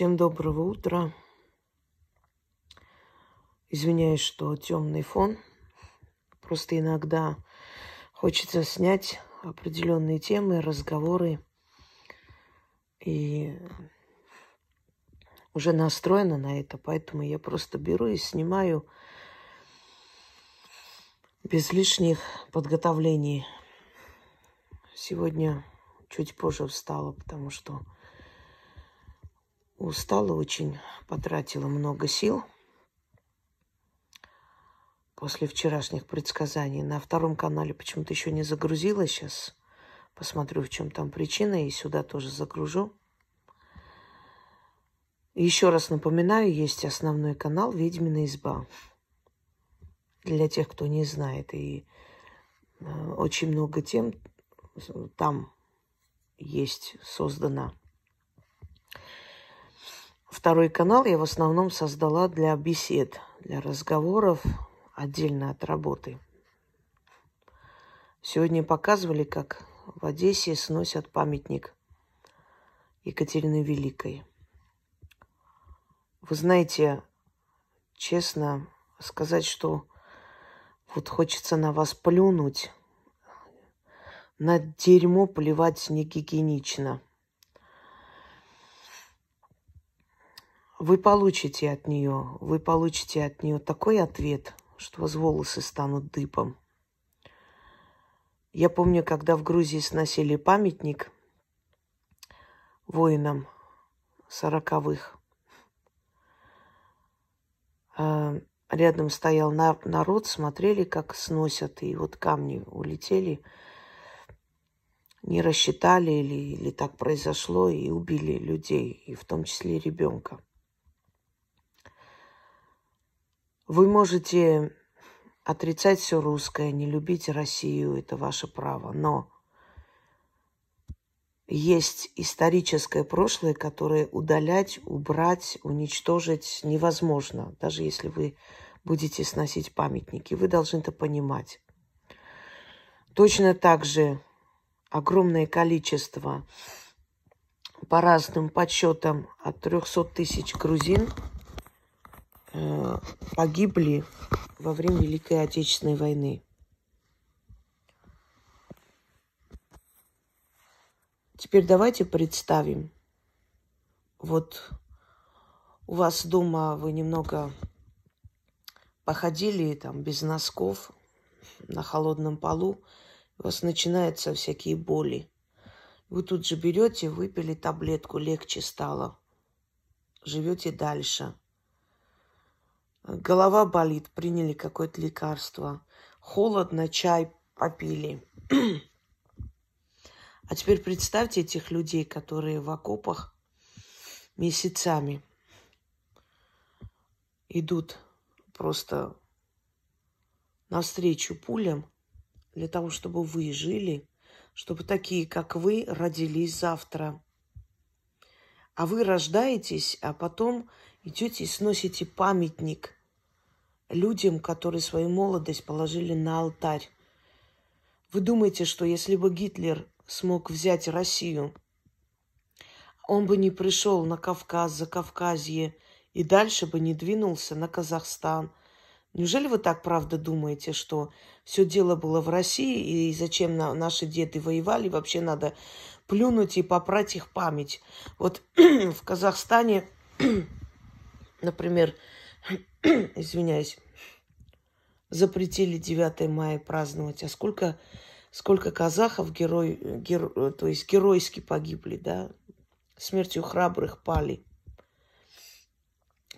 Всем доброго утра. Извиняюсь, что темный фон. Просто иногда хочется снять определенные темы, разговоры. И уже настроена на это, поэтому я просто беру и снимаю без лишних подготовлений. Сегодня чуть позже встала, потому что устала очень, потратила много сил после вчерашних предсказаний. На втором канале почему-то еще не загрузила. Сейчас посмотрю, в чем там причина, и сюда тоже загружу. Еще раз напоминаю, есть основной канал «Ведьмина изба». Для тех, кто не знает. И э, очень много тем там есть создано. Второй канал я в основном создала для бесед, для разговоров, отдельно от работы. Сегодня показывали, как в Одессе сносят памятник Екатерины Великой. Вы знаете, честно сказать, что вот хочется на вас плюнуть, на дерьмо плевать не гигиенично. Вы получите от нее, вы получите от нее такой ответ, что у вас волосы станут дыбом. Я помню, когда в Грузии сносили памятник воинам сороковых, а, рядом стоял народ, смотрели, как сносят, и вот камни улетели, не рассчитали или, или так произошло, и убили людей, и в том числе ребенка. Вы можете отрицать все русское, не любить Россию, это ваше право, но есть историческое прошлое, которое удалять, убрать, уничтожить невозможно, даже если вы будете сносить памятники. Вы должны это понимать. Точно так же огромное количество, по разным подсчетам, от 300 тысяч грузин – погибли во время Великой Отечественной войны. Теперь давайте представим, вот у вас дома вы немного походили там без носков на холодном полу, у вас начинаются всякие боли. Вы тут же берете, выпили таблетку, легче стало. Живете дальше. Голова болит, приняли какое-то лекарство. Холодно, чай попили. А теперь представьте этих людей, которые в окопах месяцами идут просто навстречу пулям для того, чтобы вы жили, чтобы такие, как вы, родились завтра. А вы рождаетесь, а потом идете и сносите памятник людям, которые свою молодость положили на алтарь. Вы думаете, что если бы Гитлер смог взять Россию, он бы не пришел на Кавказ, за Кавказье и дальше бы не двинулся на Казахстан. Неужели вы так правда думаете, что все дело было в России и зачем наши деды воевали? Вообще надо плюнуть и попрать их память. Вот в Казахстане например, извиняюсь, запретили 9 мая праздновать, а сколько, сколько казахов герой, геро, то есть геройски погибли, да, смертью храбрых пали.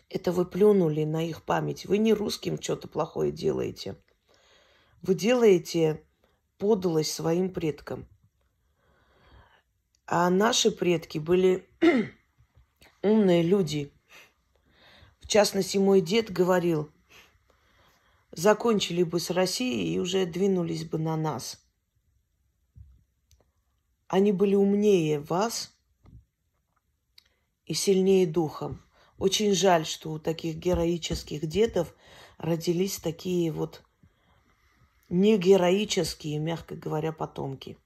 Это вы плюнули на их память. Вы не русским что-то плохое делаете. Вы делаете подлость своим предкам. А наши предки были умные люди – частности, мой дед говорил, закончили бы с Россией и уже двинулись бы на нас. Они были умнее вас и сильнее духом. Очень жаль, что у таких героических дедов родились такие вот негероические, мягко говоря, потомки.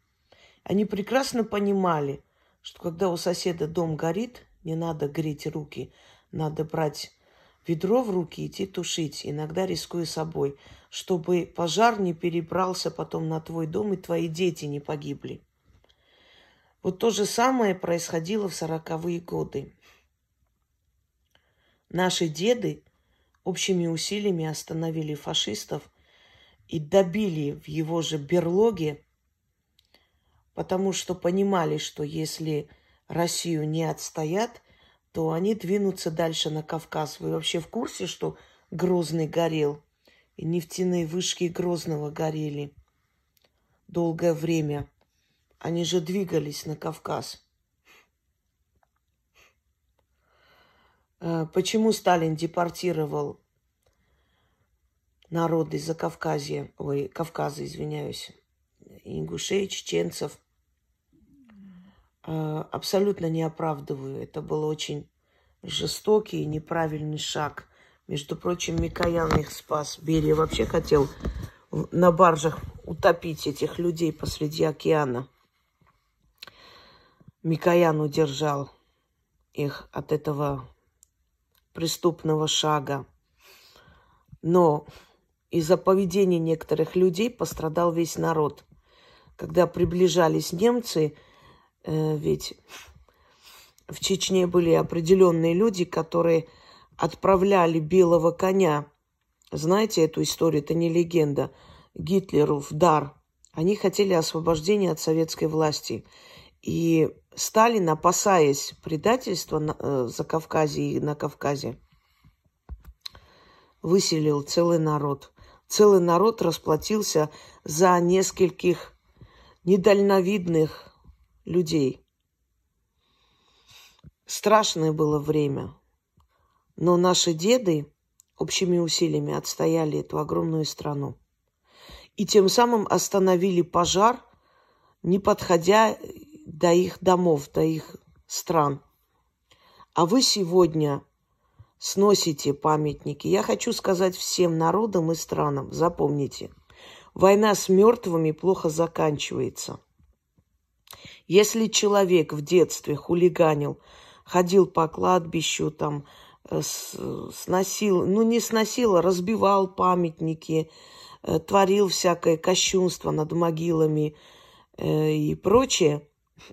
Они прекрасно понимали, что когда у соседа дом горит, Не надо греть руки. Надо брать ведро в руки идти тушить, иногда рискуя собой, чтобы пожар не перебрался потом на твой дом и твои дети не погибли. Вот то же самое происходило в сороковые годы. Наши деды общими усилиями остановили фашистов и добили в его же берлоге, потому что понимали, что если Россию не отстоят, то они двинутся дальше на Кавказ. Вы вообще в курсе, что Грозный горел? И нефтяные вышки Грозного горели долгое время. Они же двигались на Кавказ. Э, почему Сталин депортировал народы за Кавказья, ой, Кавказа, извиняюсь, ингушей, чеченцев – абсолютно не оправдываю. Это был очень жестокий и неправильный шаг. Между прочим, Микоян их спас. Берия вообще хотел на баржах утопить этих людей посреди океана. Микоян удержал их от этого преступного шага. Но из-за поведения некоторых людей пострадал весь народ. Когда приближались немцы, ведь в Чечне были определенные люди, которые отправляли белого коня. Знаете эту историю, это не легенда. Гитлеру в дар. Они хотели освобождения от советской власти. И Сталин, опасаясь предательства на, э, за Кавказе и на Кавказе, выселил целый народ. Целый народ расплатился за нескольких недальновидных людей. Страшное было время, но наши деды общими усилиями отстояли эту огромную страну. И тем самым остановили пожар, не подходя до их домов, до их стран. А вы сегодня сносите памятники. Я хочу сказать всем народам и странам, запомните, война с мертвыми плохо заканчивается – если человек в детстве хулиганил, ходил по кладбищу, там, э, сносил, ну не сносил, а разбивал памятники, э, творил всякое кощунство над могилами э, и прочее,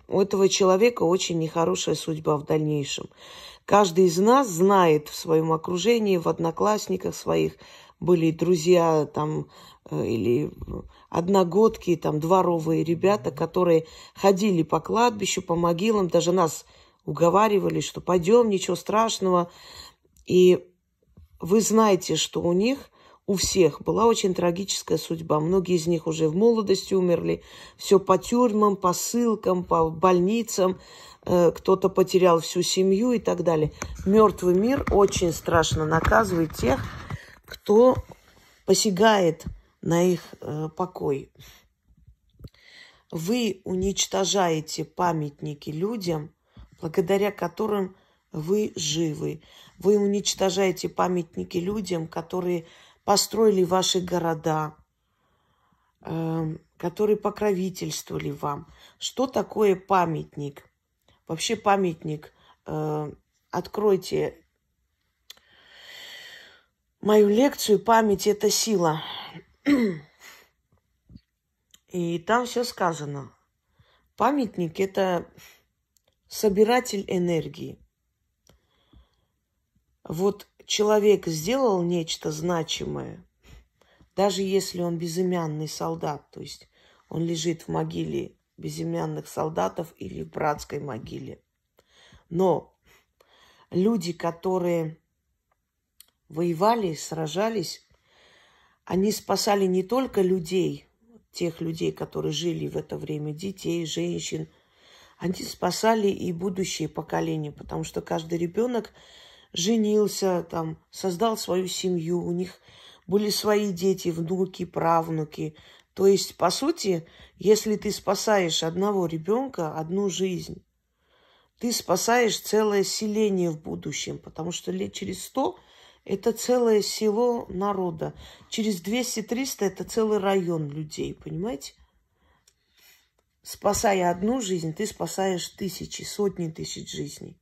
у этого человека очень нехорошая судьба в дальнейшем. Каждый из нас знает в своем окружении, в одноклассниках своих, были друзья там или одногодки, там, дворовые ребята, которые ходили по кладбищу, по могилам, даже нас уговаривали, что пойдем, ничего страшного. И вы знаете, что у них, у всех была очень трагическая судьба. Многие из них уже в молодости умерли. Все по тюрьмам, по ссылкам, по больницам. Э, кто-то потерял всю семью и так далее. Мертвый мир очень страшно наказывает тех, кто посягает на их э, покой. Вы уничтожаете памятники людям, благодаря которым вы живы. Вы уничтожаете памятники людям, которые построили ваши города, э, которые покровительствовали вам. Что такое памятник? Вообще памятник. Э, откройте мою лекцию «Память – это сила». И там все сказано. Памятник – это собиратель энергии. Вот человек сделал нечто значимое, даже если он безымянный солдат, то есть он лежит в могиле безымянных солдатов или в братской могиле. Но люди, которые воевали, сражались, они спасали не только людей, тех людей, которые жили в это время, детей, женщин, они спасали и будущее поколение, потому что каждый ребенок женился, там, создал свою семью, у них были свои дети, внуки, правнуки. То есть, по сути, если ты спасаешь одного ребенка, одну жизнь, ты спасаешь целое селение в будущем, потому что лет через сто это целое село народа. Через 200-300 это целый район людей, понимаете? Спасая одну жизнь, ты спасаешь тысячи, сотни тысяч жизней.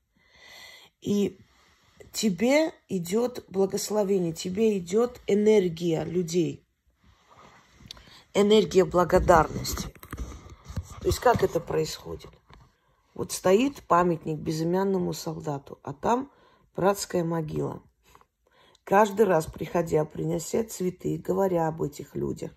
И тебе идет благословение, тебе идет энергия людей, энергия благодарности. То есть как это происходит? Вот стоит памятник безымянному солдату, а там братская могила. Каждый раз, приходя, принося цветы, говоря об этих людях,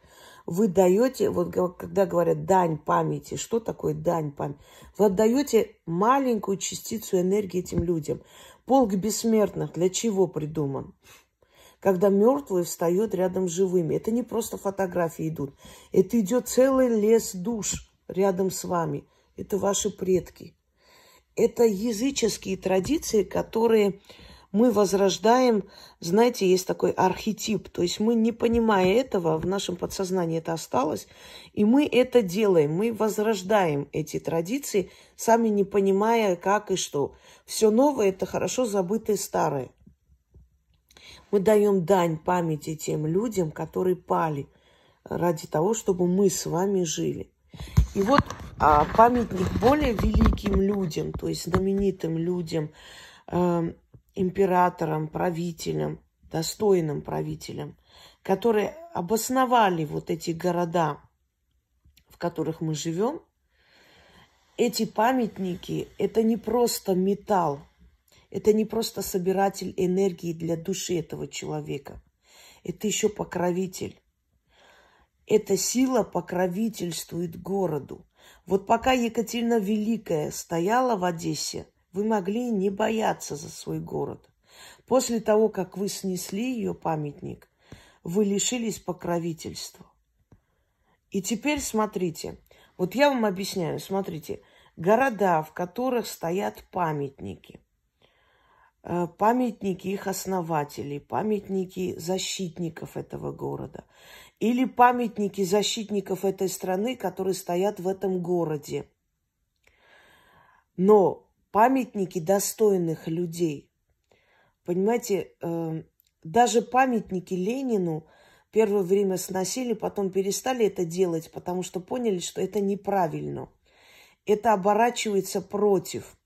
вы даете, вот когда говорят дань памяти, что такое дань памяти? Вы отдаете маленькую частицу энергии этим людям. Полк бессмертных для чего придуман? Когда мертвые встают рядом с живыми. Это не просто фотографии идут. Это идет целый лес душ рядом с вами. Это ваши предки. Это языческие традиции, которые мы возрождаем, знаете, есть такой архетип. То есть мы, не понимая этого, в нашем подсознании это осталось, и мы это делаем. Мы возрождаем эти традиции, сами не понимая, как и что. Все новое – это хорошо забытое старое. Мы даем дань памяти тем людям, которые пали ради того, чтобы мы с вами жили. И вот а, памятник более великим людям, то есть знаменитым людям, э, императорам, правителям, достойным правителям, которые обосновали вот эти города, в которых мы живем, эти памятники – это не просто металл, это не просто собиратель энергии для души этого человека. Это еще покровитель. Эта сила покровительствует городу. Вот пока Екатерина Великая стояла в Одессе – вы могли не бояться за свой город. После того, как вы снесли ее памятник, вы лишились покровительства. И теперь смотрите, вот я вам объясняю, смотрите, города, в которых стоят памятники, э, памятники их основателей, памятники защитников этого города, или памятники защитников этой страны, которые стоят в этом городе. Но памятники достойных людей. Понимаете, э, даже памятники Ленину первое время сносили, потом перестали это делать, потому что поняли, что это неправильно. Это оборачивается против.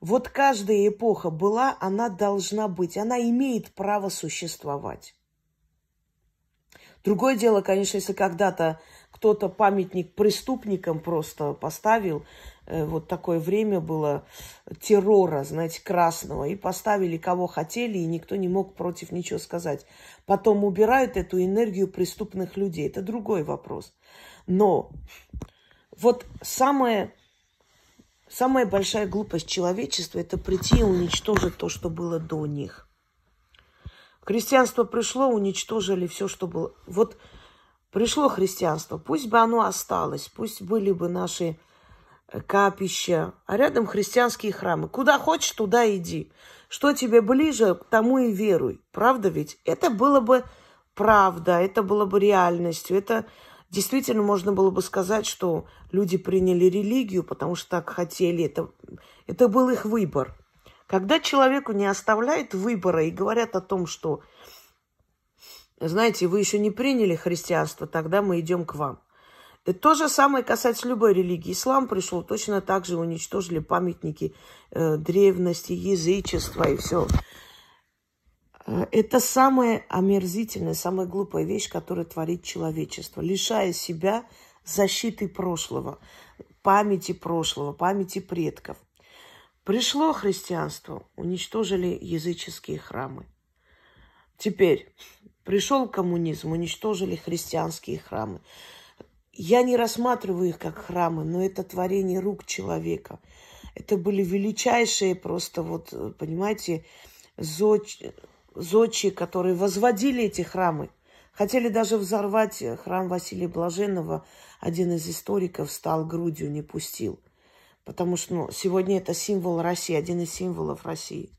Вот каждая эпоха была, она должна быть, она имеет право существовать. Другое дело, конечно, если когда-то кто-то памятник преступникам просто поставил, вот такое время было террора, знаете, красного, и поставили кого хотели, и никто не мог против ничего сказать. Потом убирают эту энергию преступных людей. Это другой вопрос. Но вот самая, самая большая глупость человечества – это прийти и уничтожить то, что было до них. Христианство пришло, уничтожили все, что было. Вот пришло христианство, пусть бы оно осталось, пусть были бы наши капища, а рядом христианские храмы. Куда хочешь, туда иди. Что тебе ближе, тому и веруй. Правда ведь? Это было бы правда, это было бы реальностью. Это действительно можно было бы сказать, что люди приняли религию, потому что так хотели. Это, это был их выбор. Когда человеку не оставляют выбора и говорят о том, что, знаете, вы еще не приняли христианство, тогда мы идем к вам. То же самое касается любой религии. Ислам пришел, точно так же уничтожили памятники э, древности, язычества и все. Э, это самая омерзительная, самая глупая вещь, которую творит человечество, лишая себя защиты прошлого, памяти прошлого, памяти предков. Пришло христианство, уничтожили языческие храмы. Теперь пришел коммунизм, уничтожили христианские храмы. Я не рассматриваю их как храмы, но это творение рук человека. Это были величайшие просто, вот, понимаете, зодчи, зодчи, которые возводили эти храмы. Хотели даже взорвать храм Василия Блаженного. Один из историков стал грудью, не пустил. Потому что ну, сегодня это символ России, один из символов России.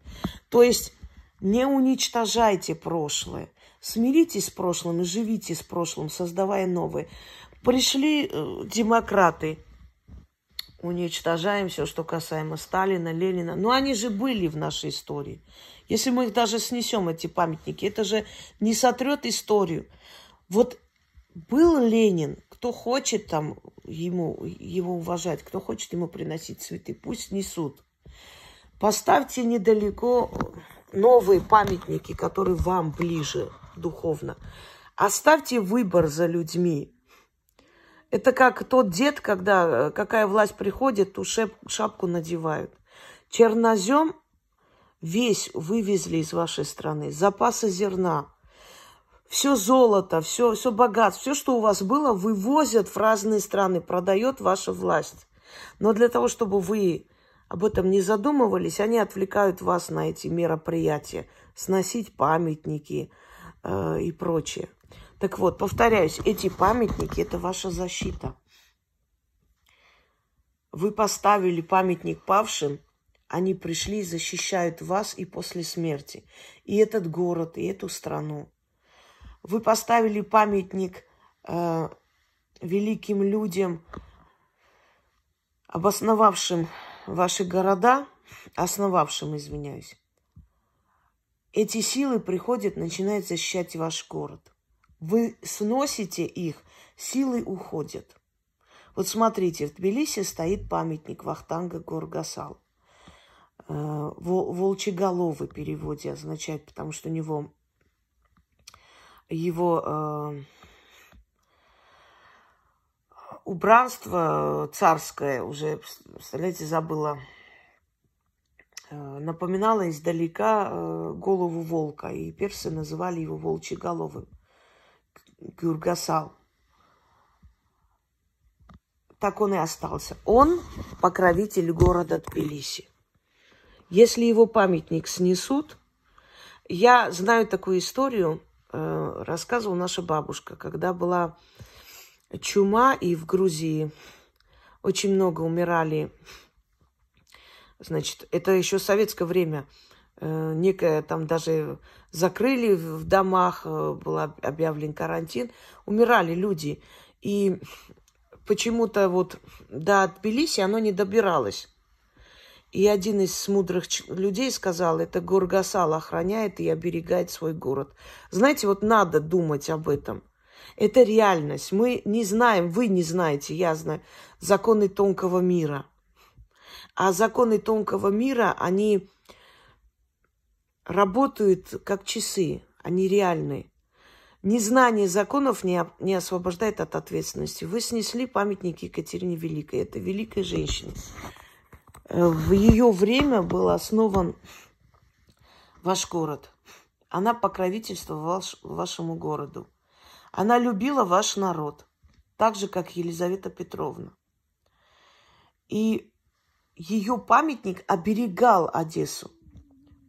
То есть не уничтожайте прошлое. Смиритесь с прошлым и живите с прошлым, создавая новое. Пришли э, демократы, уничтожаем все, что касаемо Сталина, Ленина. Но они же были в нашей истории. Если мы их даже снесем, эти памятники, это же не сотрет историю. Вот был Ленин, кто хочет там ему, его уважать, кто хочет ему приносить цветы, пусть несут. Поставьте недалеко новые памятники, которые вам ближе духовно. Оставьте выбор за людьми. Это как тот дед, когда какая власть приходит, ту шапку надевают. Чернозем весь вывезли из вашей страны. Запасы зерна, все золото, все, все богатство, все, что у вас было, вывозят в разные страны, продает ваша власть. Но для того, чтобы вы об этом не задумывались, они отвлекают вас на эти мероприятия, сносить памятники э, и прочее. Так вот, повторяюсь, эти памятники – это ваша защита. Вы поставили памятник павшим, они пришли и защищают вас и после смерти, и этот город, и эту страну. Вы поставили памятник э, великим людям, обосновавшим ваши города, основавшим, извиняюсь. Эти силы приходят, начинают защищать ваш город. Вы сносите их, силы уходят. Вот смотрите, в Тбилиси стоит памятник Вахтанга Горгасал. Э, Волчеголовый в переводе означает, потому что у него его э, убранство царское, уже, представляете, забыла, э, напоминало издалека э, голову волка, и персы называли его волчьеголовым. Гюргасал. Так он и остался. Он покровитель города Тбилиси. Если его памятник снесут, я знаю такую историю, э, рассказывала наша бабушка, когда была чума, и в Грузии очень много умирали. Значит, это еще советское время. Э, некое там даже закрыли в домах, э, был объявлен карантин. Умирали люди. И почему-то вот до Тбилиси оно не добиралось. И один из мудрых людей сказал, это Горгасал охраняет и оберегает свой город. Знаете, вот надо думать об этом – это реальность. Мы не знаем, вы не знаете, я знаю, законы тонкого мира. А законы тонкого мира, они работают как часы, они реальные. Незнание законов не, не освобождает от ответственности. Вы снесли памятник Екатерине Великой. Это великая женщина. В ее время был основан ваш город. Она покровительствовала вашему городу. Она любила ваш народ, так же, как Елизавета Петровна. И ее памятник оберегал Одессу,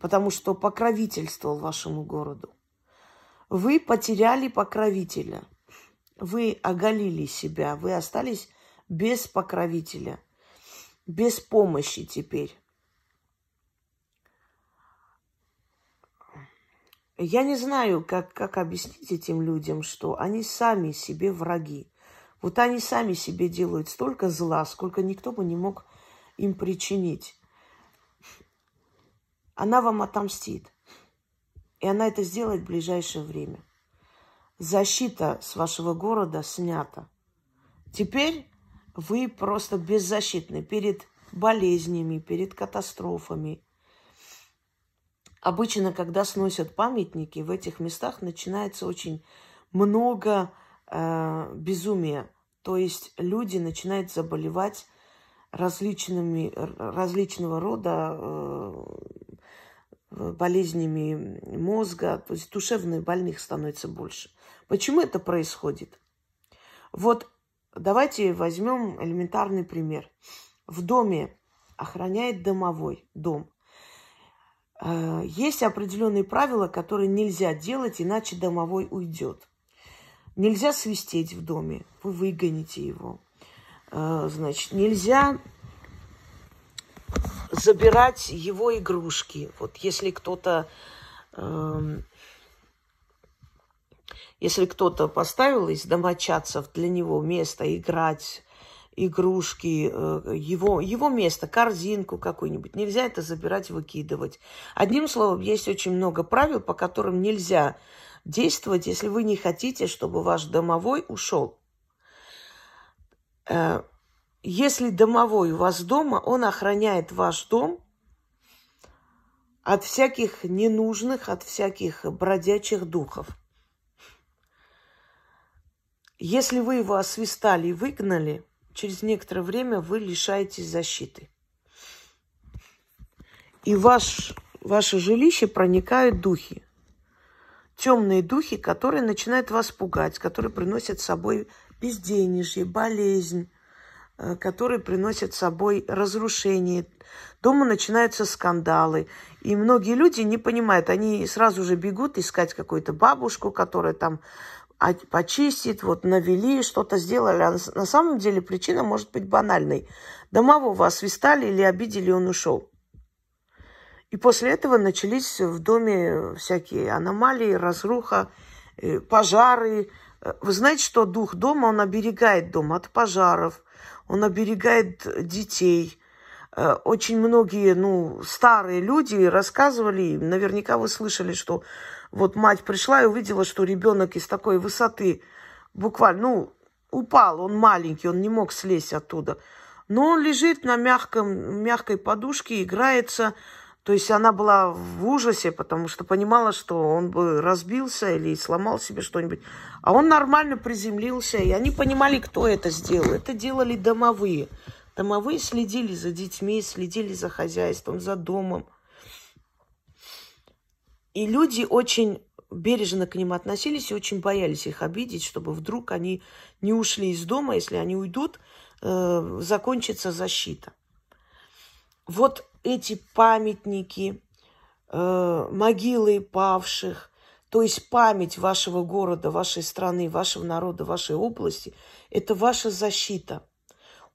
потому что покровительствовал вашему городу. Вы потеряли покровителя, вы оголили себя, вы остались без покровителя, без помощи теперь. Я не знаю, как, как объяснить этим людям, что они сами себе враги. Вот они сами себе делают столько зла, сколько никто бы не мог им причинить. Она вам отомстит. И она это сделает в ближайшее время. Защита с вашего города снята. Теперь вы просто беззащитны перед болезнями, перед катастрофами, Обычно, когда сносят памятники, в этих местах начинается очень много э, безумия. То есть люди начинают заболевать различными, различного рода э, болезнями мозга, то есть душевных больных становится больше. Почему это происходит? Вот давайте возьмем элементарный пример. В доме охраняет домовой дом. Э, есть определенные правила, которые нельзя делать, иначе домовой уйдет. Нельзя свистеть в доме, вы выгоните его. Э, значит, нельзя забирать его игрушки. Вот если кто-то эм, если кто-то поставил из домочадцев для него место играть игрушки, э, его, его место, корзинку какую-нибудь. Нельзя это забирать, выкидывать. Одним словом, есть очень много правил, по которым нельзя действовать, если вы не хотите, чтобы ваш домовой ушел. Э, если домовой у вас дома, он охраняет ваш дом, от всяких ненужных, от всяких бродячих духов. Если вы его освистали и выгнали, через некоторое время вы лишаетесь защиты. И ваш, ваше жилище проникают духи. Темные духи, которые начинают вас пугать, которые приносят с собой безденежье, болезнь, которые приносят с собой разрушение. Дома начинаются скандалы. И многие люди не понимают, они сразу же бегут искать какую-то бабушку, которая там почистит, вот навели, что-то сделали. А на самом деле причина может быть банальной. Домового освистали или обидели, он ушел. И после этого начались в доме всякие аномалии, разруха, э, пожары. Вы знаете, что дух дома, он оберегает дом от пожаров, он оберегает детей. Э, очень многие, ну, старые люди рассказывали, наверняка вы слышали, что вот мать пришла и увидела, что ребенок из такой высоты буквально, ну, упал, он маленький, он не мог слезть оттуда. Но он лежит на мягком, мягкой подушке, играется. То есть она была в ужасе, потому что понимала, что он бы разбился или сломал себе что-нибудь. А он нормально приземлился, и они понимали, кто это сделал. Это делали домовые. Домовые следили за детьми, следили за хозяйством, за домом. И люди очень бережно к ним относились и очень боялись их обидеть, чтобы вдруг они не ушли из дома. Если они уйдут, э, закончится защита. Вот эти памятники, э, могилы павших, то есть память вашего города, вашей страны, вашего народа, вашей области, это ваша защита –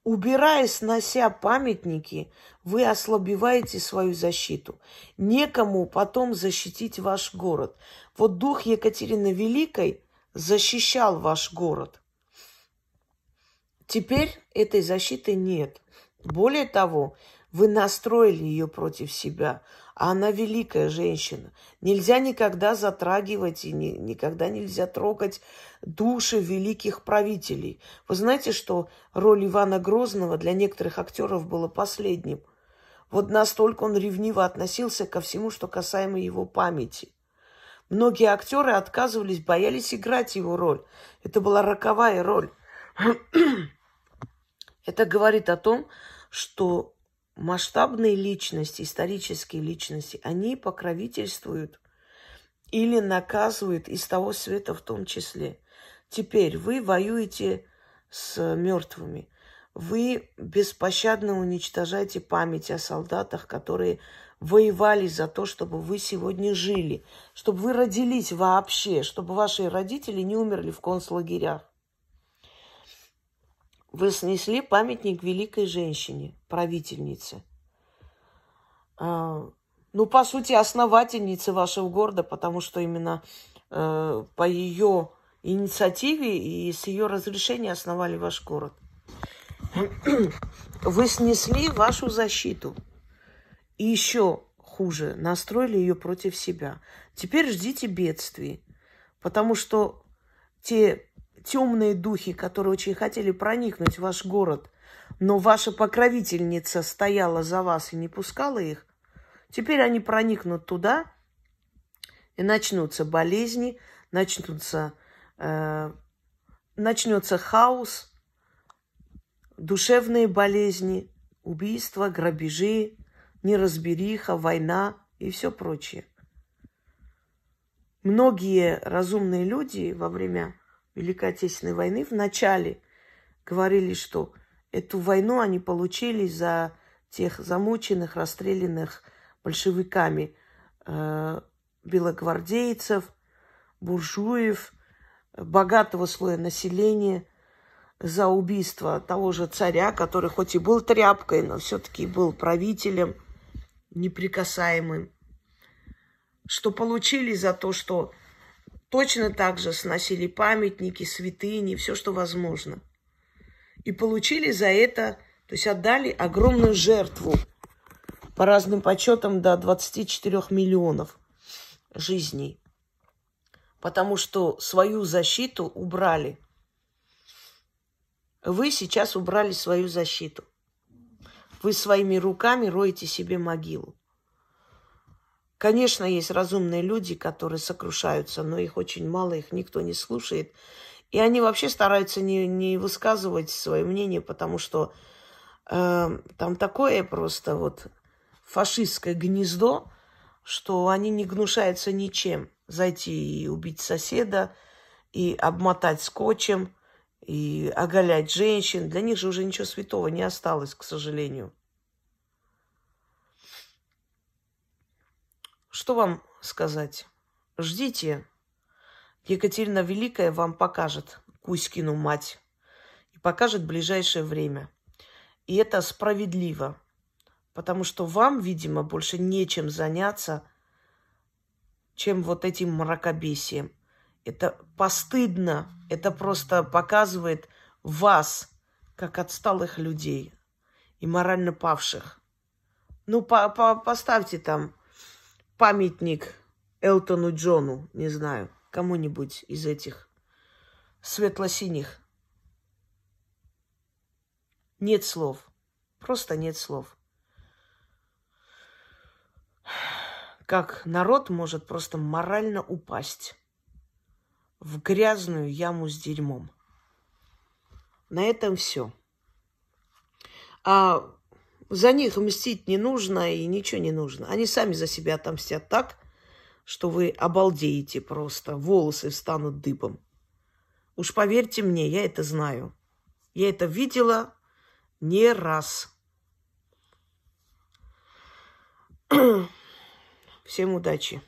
Убирая, снося памятники, вы ослабеваете свою защиту. Некому потом защитить ваш город. Вот дух Екатерины Великой защищал ваш город. Теперь этой защиты нет. Более того, вы настроили ее против себя. А она великая женщина. Нельзя никогда затрагивать и ни, никогда нельзя трогать души великих правителей. Вы знаете, что роль Ивана Грозного для некоторых актеров была последним. Вот настолько он ревниво относился ко всему, что касаемо его памяти. Многие актеры отказывались, боялись играть его роль. Это была роковая роль. Это говорит о том, что масштабные личности, исторические личности, они покровительствуют или наказывают из того света в том числе. Теперь вы воюете с мертвыми. Вы беспощадно уничтожаете память о солдатах, которые воевали за то, чтобы вы сегодня жили, чтобы вы родились вообще, чтобы ваши родители не умерли в концлагерях. Вы снесли памятник великой женщине, правительнице. А, ну, по сути, основательнице вашего города, потому что именно э, по ее инициативе и с ее разрешения основали ваш город. Вы снесли вашу защиту. И еще хуже, настроили ее против себя. Теперь ждите бедствий, потому что те темные духи, которые очень хотели проникнуть в ваш город, но ваша покровительница стояла за вас и не пускала их, теперь они проникнут туда, и начнутся болезни, начнутся, э, начнется хаос, душевные болезни, убийства, грабежи, неразбериха, война и все прочее. Многие разумные люди во время Великой Отечественной войны в начале говорили, что эту войну они получили за тех замученных, расстрелянных большевиками э, белогвардейцев, буржуев, богатого слоя населения за убийство того же царя, который хоть и был тряпкой, но все-таки был правителем неприкасаемым, что получили за то, что Точно так же сносили памятники, святыни, все, что возможно. И получили за это, то есть отдали огромную жертву, по разным подсчетам до 24 миллионов жизней. Потому что свою защиту убрали. Вы сейчас убрали свою защиту. Вы своими руками роете себе могилу. Конечно, есть разумные люди, которые сокрушаются, но их очень мало, их никто не слушает. И они вообще стараются не, не высказывать свое мнение, потому что э, там такое просто вот фашистское гнездо, что они не гнушаются ничем. Зайти и убить соседа, и обмотать скотчем, и оголять женщин. Для них же уже ничего святого не осталось, к сожалению. Что вам сказать? Ждите. Екатерина Великая вам покажет Кузькину мать. И покажет ближайшее время. И это справедливо. Потому что вам, видимо, больше нечем заняться, чем вот этим мракобесием. Это постыдно. Это просто показывает вас, как отсталых людей и морально павших. Ну, по -по поставьте там памятник Элтону Джону, не знаю, кому-нибудь из этих светло-синих. Нет слов. Просто нет слов. Как народ может просто морально упасть в грязную яму с дерьмом. На этом все. А за них мстить не нужно и ничего не нужно. Они сами за себя отомстят так, что вы обалдеете просто. Волосы встанут дыбом. Уж поверьте мне, я это знаю. Я это видела не раз. Всем удачи.